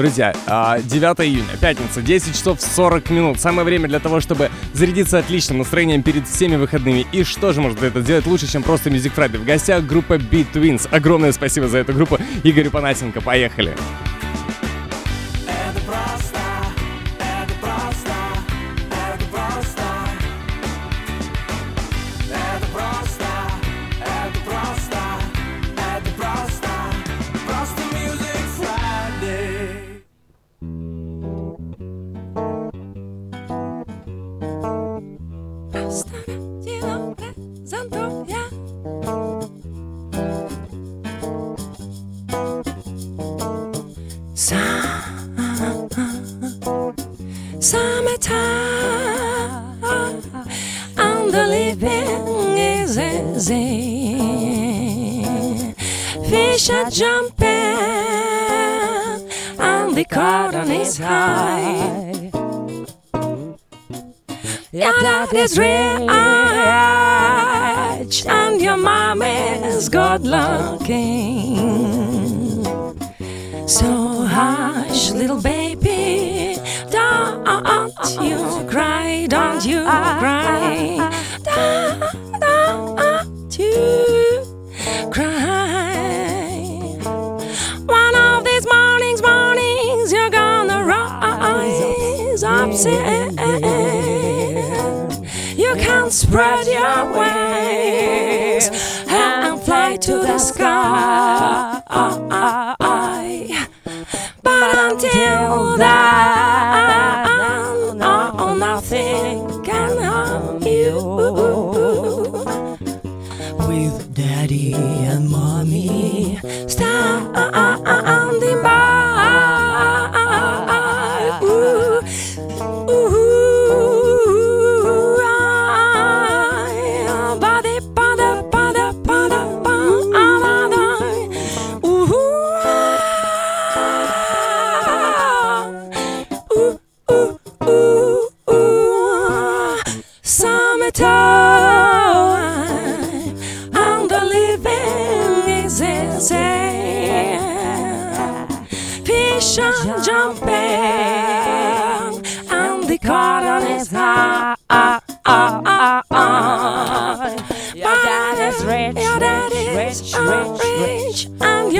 Друзья, 9 а, июня, пятница, 10 часов 40 минут. Самое время для того, чтобы зарядиться отличным настроением перед всеми выходными. И что же может это сделать лучше, чем просто Music Friday? В гостях группа Beat Twins. Огромное спасибо за эту группу Игорю Панасенко. Поехали! Is jumping, and the card on his highest real eye and your mom is good looking. So hush, little baby, don't you cry, don't you cry, rise. Eh, eh, eh, you can spread your wings and fly to the sky.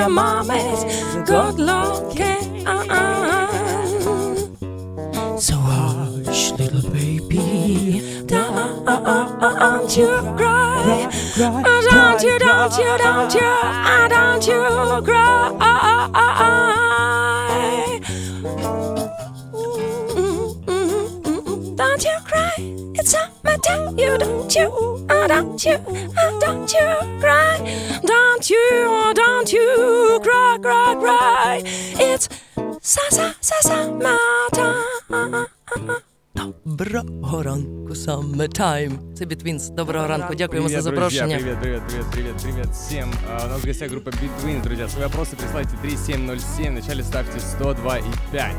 Your mama's good looking. Uh-uh. So hush, little baby, don't you cry. Don't you, don't you, don't you, don't you cry. it's summertime, you don't you, don't you, don't you cry, don't you, don't you cry, cry, cry, it's sa sa sa summertime. Доброго ранку, summertime. Це Бітвінс. Доброго ранку. Дякуємо привет, за запрошення. Друзья, привет, привет, привет, привет, привет всем. А, у нас в гостях группа Bitwins, друзья. Свои вопросы присылайте 3707. Вначале ставьте 102 и 5.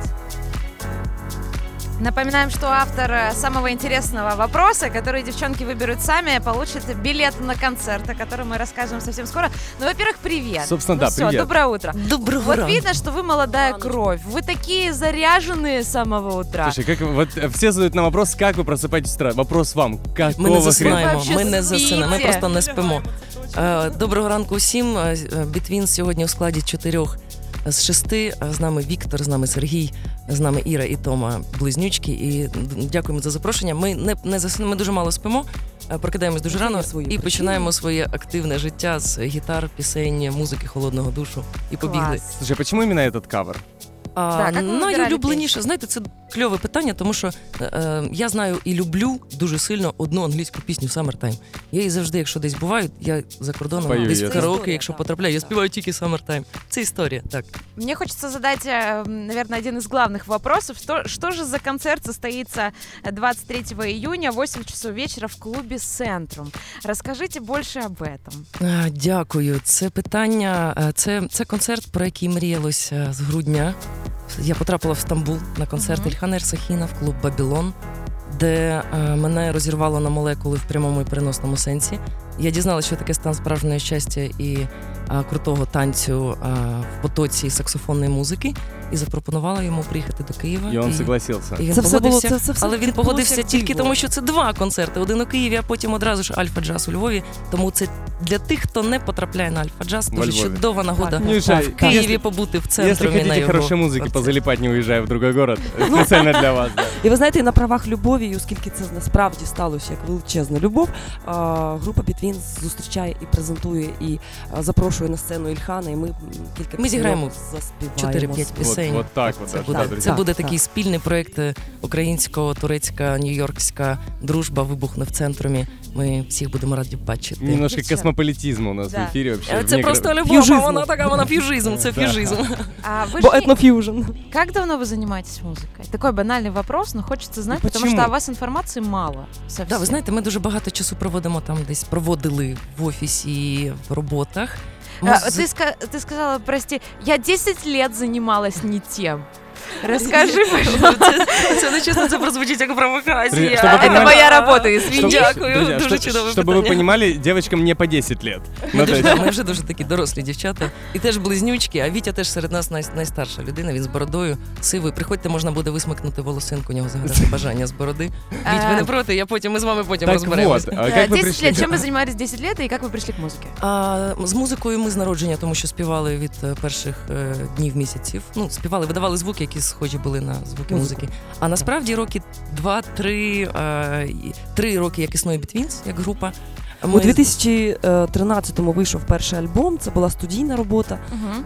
Напоминаем, что автор э, самого интересного вопроса, который девчонки выберут сами, получит билет на концерт, о котором мы расскажем совсем скоро. Ну, во-первых, привет. Собственно, ну, да, все, привет. доброе утро. Доброго Вот ранку. видно, что вы молодая кровь. Вы такие заряженные с самого утра. Слушай, как вот э, все задают нам вопрос, как вы просыпаетесь с утра. Вопрос вам, какого Ми не хрена? засинаємо, Вообще ми не засинаємо, ми спите. просто не спимо. Е, Доброго ранку всім. Е, Бітвін сьогодні у складі чотирьох з шести. Е, З нами Віктор, з нами Сергій, з нами Іра і Тома близнючки. І дякуємо за запрошення. Ми не, не засну, ми дуже мало спимо. е, Прокидаємось дуже рано і починаємо своє активне життя з гітар, пісень, музики, холодного душу. І побігли. Слушай, чому іменно этот кавер? А, Так, найулюбленіше, знаєте, це кльове питання, тому що е, е, я знаю і люблю дуже сильно одну англійську пісню Summertime. Я її завжди, якщо десь буваю, я за кордоном Спою десь її. в Це караоке, історія, якщо так. потрапляю, я співаю тільки Summertime. Це історія, так. Мне хочется задать, э, наверное, один из главных вопросов. Что, что же за концерт состоится 23 июня, 8 часов вечера в клубе «Центрум»? Расскажите больше об этом. А, Дякую. Це питання. е, Це, це концерт, про який мріялось е, з грудня. Я потрапила в Стамбул на концерт. Ільхана Ерсахіна в клуб Бабілон, де е, мене розірвало на молекули в прямому і переносному сенсі. Я дізналася, що таке стан справжнього щастя, і а, крутого танцю а, в потоці саксофонної музики і запропонувала йому приїхати до Києва. И он согласился. і він Це все було погодився. це, це все Але він погодився тільки тому, що це два концерти: один у Києві, а потім одразу ж Альфа Джаз у Львові. Тому це для тих, хто не потрапляє на Альфа Джаз, дуже Львові. чудова нагода Так. Нюша, в Києві если, побути в центрі. його хорошей музыки, концерті. позалипать, не уезжая в другой город, специально для вас. да. І ви знаєте, і на правах любові, і оскільки це насправді сталося як величезна любов, а, група Bitwins зустрічає і презентує, і а, запрошує на сцену Ільхана, і ми м, кілька Ми зіграємо пісень заспіваємо. 4-5 Вот, пісень. вот так вот. Це аж, буде, да, це друзья. буде Так, такий так. спільний проект е, українсько-турецька, нью-йоркська дружба вибухне в центрумі. Ми всіх будемо раді бачити. Немножко Девчата. космополитизма у нас Да. в эфире вообще. Е, Це Мне просто кажется. любов, а Фьюжизм. вона така, вона фьюжизм, це Да. фьюжизм. А вы Бо же не- етнофьюжн. Как давно вы занимаетесь музыкой? Такой банальный вопрос, но хочеться знати, тому потому почему? вас інформації мало. Совсем. Да, ви знаєте, ми дуже багато часу проводимо там, десь проводили в офісі, в роботах. А, Ми ты, ты сказала, прости, я 10 лет занималась не тем. Расскажи, пожалуйста. Це, це не чесно, це прозвучить як провокація. Щоб ви Это понимали- моя работа, извини. Чтобы- Дякую, друзья, дуже что- чудове Чтобы вы питання. понимали, девочкам не по 10 лет. Ну, Ми, то дуже, есть- да, ми вже дуже такі дорослі дівчата. І теж близнючки, а Вітя теж серед нас най, найстарша людина, він з бородою, сивий. Приходьте, можна буде висмикнути волосинку, у нього загадати бажання з бороди. Віть, ви не проти, я потім, ми з вами потім Так розберемось. вот, а Э, как вы 10 пришли? лет, чем вы занимались 10 лет и как вы пришли к музыке? А, з музикою ми з народження, тому що співали від е, перших е, днів місяців. Ну, співали, видавали звуки, які схожі були на звуки музики. А насправді роки два-три е, три роки, як існує BeTwins, як група. У 2013-му вийшов перший альбом, це була студійна робота.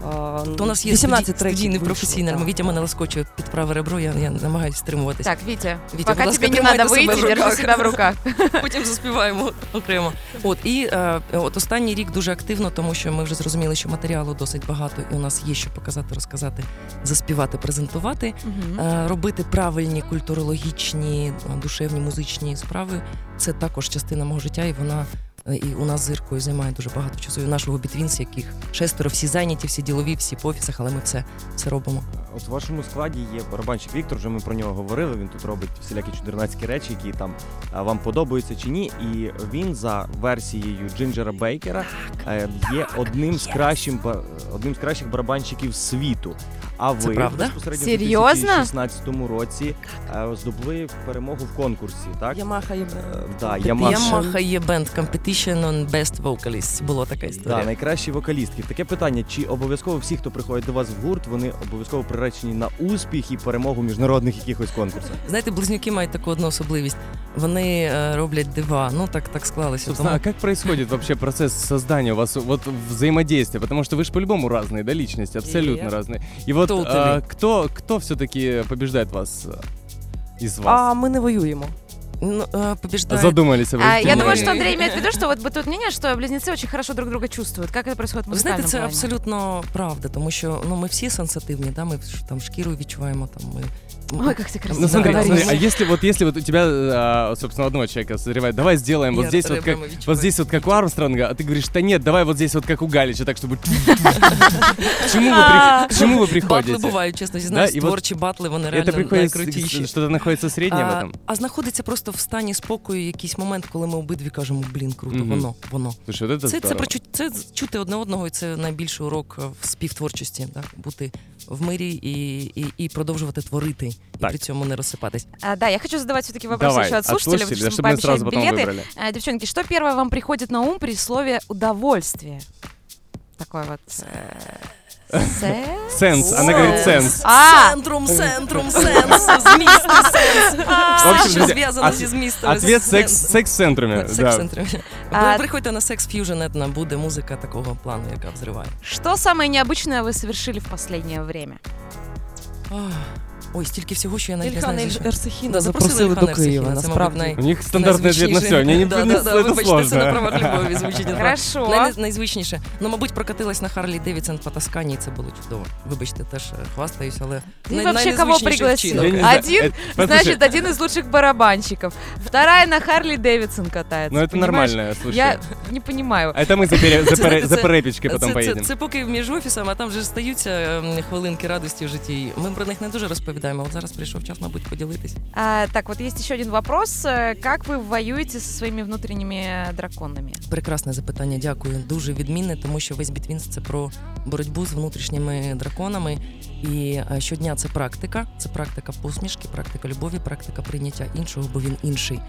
А, То у нас є 18 студій, студійний професійний альбом. Вітя мене ласкочує під праве ребро, я, я намагаюся стримуватися. Так, Витя, пока будь ласка, не тримайте надо себе выйти, в держи руках. в руках. Потім заспіваємо окремо. От і е, от останній рік дуже активно, тому що ми вже зрозуміли, що матеріалу досить багато, і у нас є що показати, розказати, заспівати, презентувати. Мгм. Е, робити правильні культурологічні, душевні музичні справи це також частина мого життя, і вона і у нас з Іркою займає дуже багато часу. І у нашого бітвінс, яких шестеро, всі зайняті, всі ділові, всі по офісах, але ми все, все робимо. От в вашому складі є барабанщик Віктор, вже ми про нього говорили. Він тут робить всілякі чудернацькі речі, які там вам подобаються чи ні. І він за версією Джинджера Бейкера е, є одним з кращим ба- одним з кращих барабанщиків світу. А Це ви правда? безпосередньо Серйозно? в 2016 році е, здобули перемогу в конкурсі, так? Ямаха є. Е, да, Competition. Yamaha. Yamaha є бенд Competition on Best Vocalist. Була така історія. Да, найкращі вокалістки. Таке питання: чи обов'язково всі, хто приходить до вас в гурт, вони обов'язково приречені на успіх і перемогу в міжнародних якихось конкурсах? Знаєте, близнюки мають таку одну особливість. Вони е, роблять дива. Ну так так склалося. Собственно, а Тому как происходит вообще процесс создания у вас вот взаимодействия? Потому что вы же по-любому разные, да, личности, абсолютно Yep. разные. И вот Totally. а, кто, кто все-таки побеждает вас а, из А вас? ми не воюємо. ну, е, побіждає. Задумались об А, этом. я Мы- думаю, что Андрей имеет в виду, что вот бытует мнение, что близнецы очень хорошо друг друга чувствуют. Как это происходит в Ви знаєте, музыкальном це плане? абсолютно правда, тому що ну ми всі сенситивні, да, ми ж там шкірою відчуваємо там ми. Ой, как ты красиво Ну смотри, говоришь. смотри, а если вот если вот у тебя, а, собственно, одного человека созревает, давай сделаем вот Я здесь вот как прямо відчуваю. вот здесь вот как у Армстронга, а ты говоришь, да нет, давай вот здесь вот как у Галича, так чтобы. К чему вы при- к чему вы Батли приходите? бувають, чесно зізнаюсь, Да, і от творчі батли, вони Это реально приходит, с- найкрутіші. что-то находится среднее в А, этом. а знаходиться просто в стані спокою якийсь момент, коли ми обидві кажемо, блін, круто, Мгм. воно, воно. Слушай, вот это Це, це, здорово. про чу- це чути одне одного, і це найбільший урок е, в співтворчості, так? бути в мирі і, і, і продовжувати творити, і Так. при цьому не розсипатись. А, да, я хочу задавать все-таки вопросы Давай, еще от слушателей, слушателей, чтобы, да, чтобы мы пообещать сразу потом билеты. выбрали. А, девчонки, что первое вам приходит на ум при слове удовольствие? Такое вот. Секс? Сенс, она говорит сенс. А! Центрум, центрум, сенс, зміст, сенс. В общем, Все, що друзья, зв'язано от- зі змістом. Ответ з секс, сенсом. секс в центруме. Секс Да. центрі. А- Ви приходьте на секс fusion, етно буде музика такого плану, яка взриває. Что самое необычное вы совершили в последнее время? Ах, Ой, стільки всього, що я навіть не Ільхана знаю. за що. Ерсехіна Да, запросили запросили до Ільхана Києва. Ерсехіна, це, Насправді. мабуть, У них стандартный ответ на все. Мне не, да, не- да, да, это вибачте, сложно. це на правах любові звучить. не так. Хорошо. Най- найзвичніше. Ну, мабуть, прокатилась на Харлі Девідсон по Тоскані, і це було чудово. Вибачте, теж е, хвастаюсь, але Ты най- вообще кого найнезвичніший пригласил? вчинок. Я не знаю, Один, это- послушай, Значит, один из лучших барабанщиков. Вторая на Харли Дэвидсон катается. Ну это понимаешь? нормально, слушай. Я не понимаю. А это мы за, пере- за, Це, пере- знаєте, за це- перепічки потом це, це, поедем. це поки між офісом, а там вже ж стаються ем, хвилинки радості в житті. Ми про них не дуже розповідаємо. розповідаємо. От зараз прийшов час, мабуть, поділитись. А, так, вот есть еще один вопрос. як Как вы воюете со своими внутренними драконами? Прекрасне запитання, дякую. Дуже відмінне, тому що весь BeTwins це про боротьбу з внутрішніми драконами. І щодня це практика, це практика посмішки, практика любові, практика прийняття іншого, бо він інший.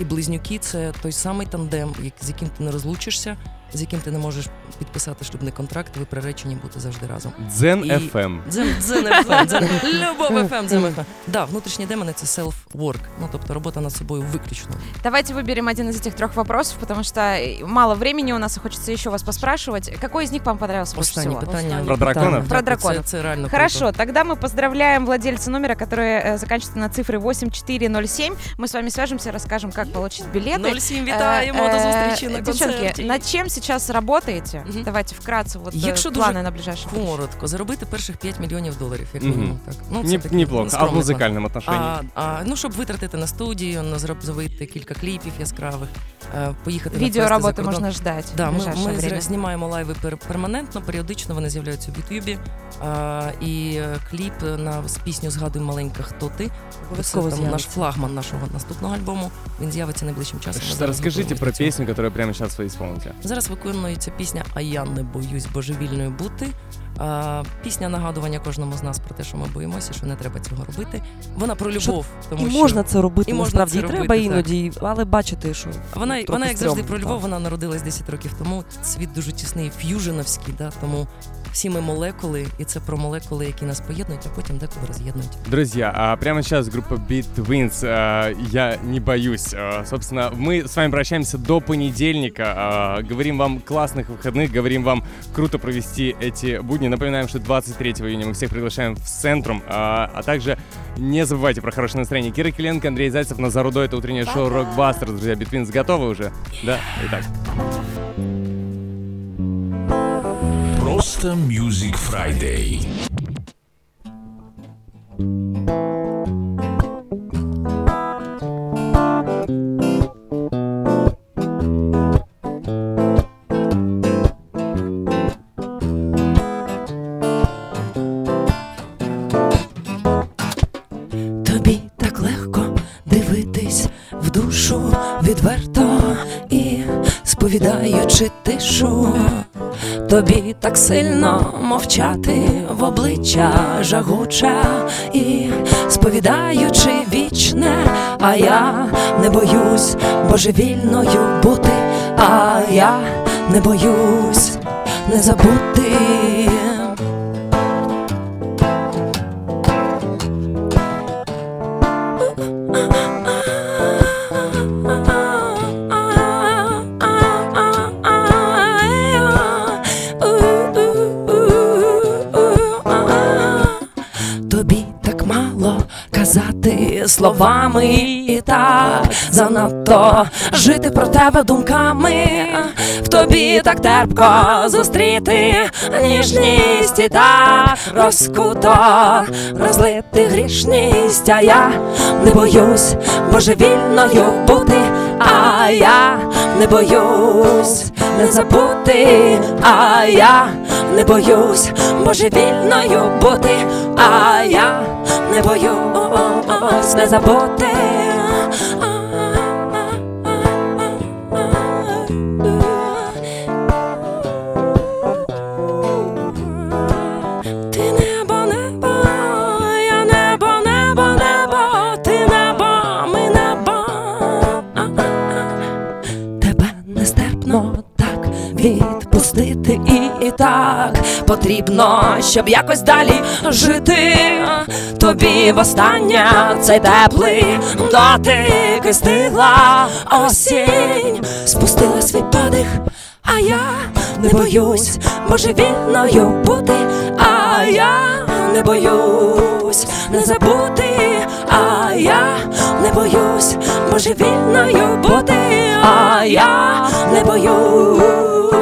І близнюки це той самий тандем, як- з яким ти не розлучишся, з яким ти не можеш підписати шлюбний контракт, ви приречені бути завжди разом. Дзен І- FM. Дзен, дзен FM, дзен, любов FM, дзен FM. Да, внутрішні демони це self-work, ну тобто робота над собою виключно. Давайте выберем один из этих трех вопросов, потому что э, мало времени у нас, и хочется еще вас поспрашивать. Какой из них вам понравился больше Останнє всего? питання. Про драконов? Про Так, драконов. Це, це реально Хорошо, круто. тогда мы поздравляем владельца номера, который э, заканчивается на цифре 8407. Мы с вами свяжемся, расскажем, как получить билеты. 07 вітаємо до Э, зустрічі на э, Девчонки, концерті. над чем сейчас работаете? Мгм. Давайте вкратце вот э, Якщо планы дуже на ближайшее будущее. Коротко, заробити перших 5 мільйонів доларів, як Мгм. мінімум. Так. Ну, це Не- такий Неплохо. А в скромний план. музыкальном отношении? А, а, ну, щоб витратити на студію, на зробити кілька кліпів яскравих, е, поїхати на фести за Видеоработы кордон. можна ждать Да, в ми, ближайшее ми время. зра- знімаємо лайви пер- перманентно, періодично вони з'являються в Ютубі. А, і е, кліп на з пісню Згадуй маленька, хто ти. Обов'язково Це там наш з'явиться. флагман нашого наступного альбому. Він з'явиться найближчим часом. Зараз Расскажите про песню, которую прямо сейчас вы исполните. Зараз виконується пісня А я не боюсь божевільною бути. А, пісня нагадування кожному з нас про те, що ми боїмося, що не треба цього робити. Вона про Що- любов, тому і що можна це робити, і можна це і треба робити, іноді, але бачите, що вона, вона як завжди про любов, вона народилась 10 років тому. Світ дуже тісний, ф'юженовський, да, тому всі ми молекули, і це про молекули, які нас поєднують, а потім деколи роз'єднують. Друзья, а прямо сейчас группа Beat Twins а, «Я не боюсь». А, Собственно, мы с вами прощаемся до понедельника. А, Говорим вам классных выходных, говорим вам круто провести эти будни. Напоминаем, что 23 июня мы всех приглашаем в Центрум. А а также не забывайте про хорошее настроение. Кира Киленко, Андрей Зайцев, Назар Удо. Это утреннее шоу Rockbusters. Друзья, Beat Twins готовы уже? Да? Итак. Просто Music Friday. Тобі так легко дивитись в душу відверто і сповідаючи тишу. Тобі так сильно мовчати в обличчя жагуче і сповідаючи вічне, а я не боюсь божевільною бути, а я не боюсь не забути. Мало казати словами і так. Занадто жити про тебе думками. В тобі так терпко зустріти ніжність і так. Розкуто розлити грішність, а я не боюсь божевільною бути, а я не боюсь не забути, а я не боюсь божевільною бути, а я бою, ось не забути. Потрібно, щоб якось далі жити. Тобі востаннє цей теплий дотик і стигла осінь, спустила свій подих. А я не боюсь божевільною бути, а я не боюсь не забути, а я не боюсь божевільною бути, а я не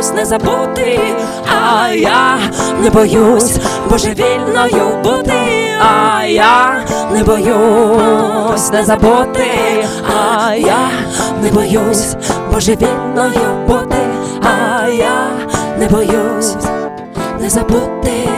боюсь не забути, а я не боюсь божевільною бути, а я не боюсь не забути, а я не боюсь божевільною бути, а я не боюсь не забути.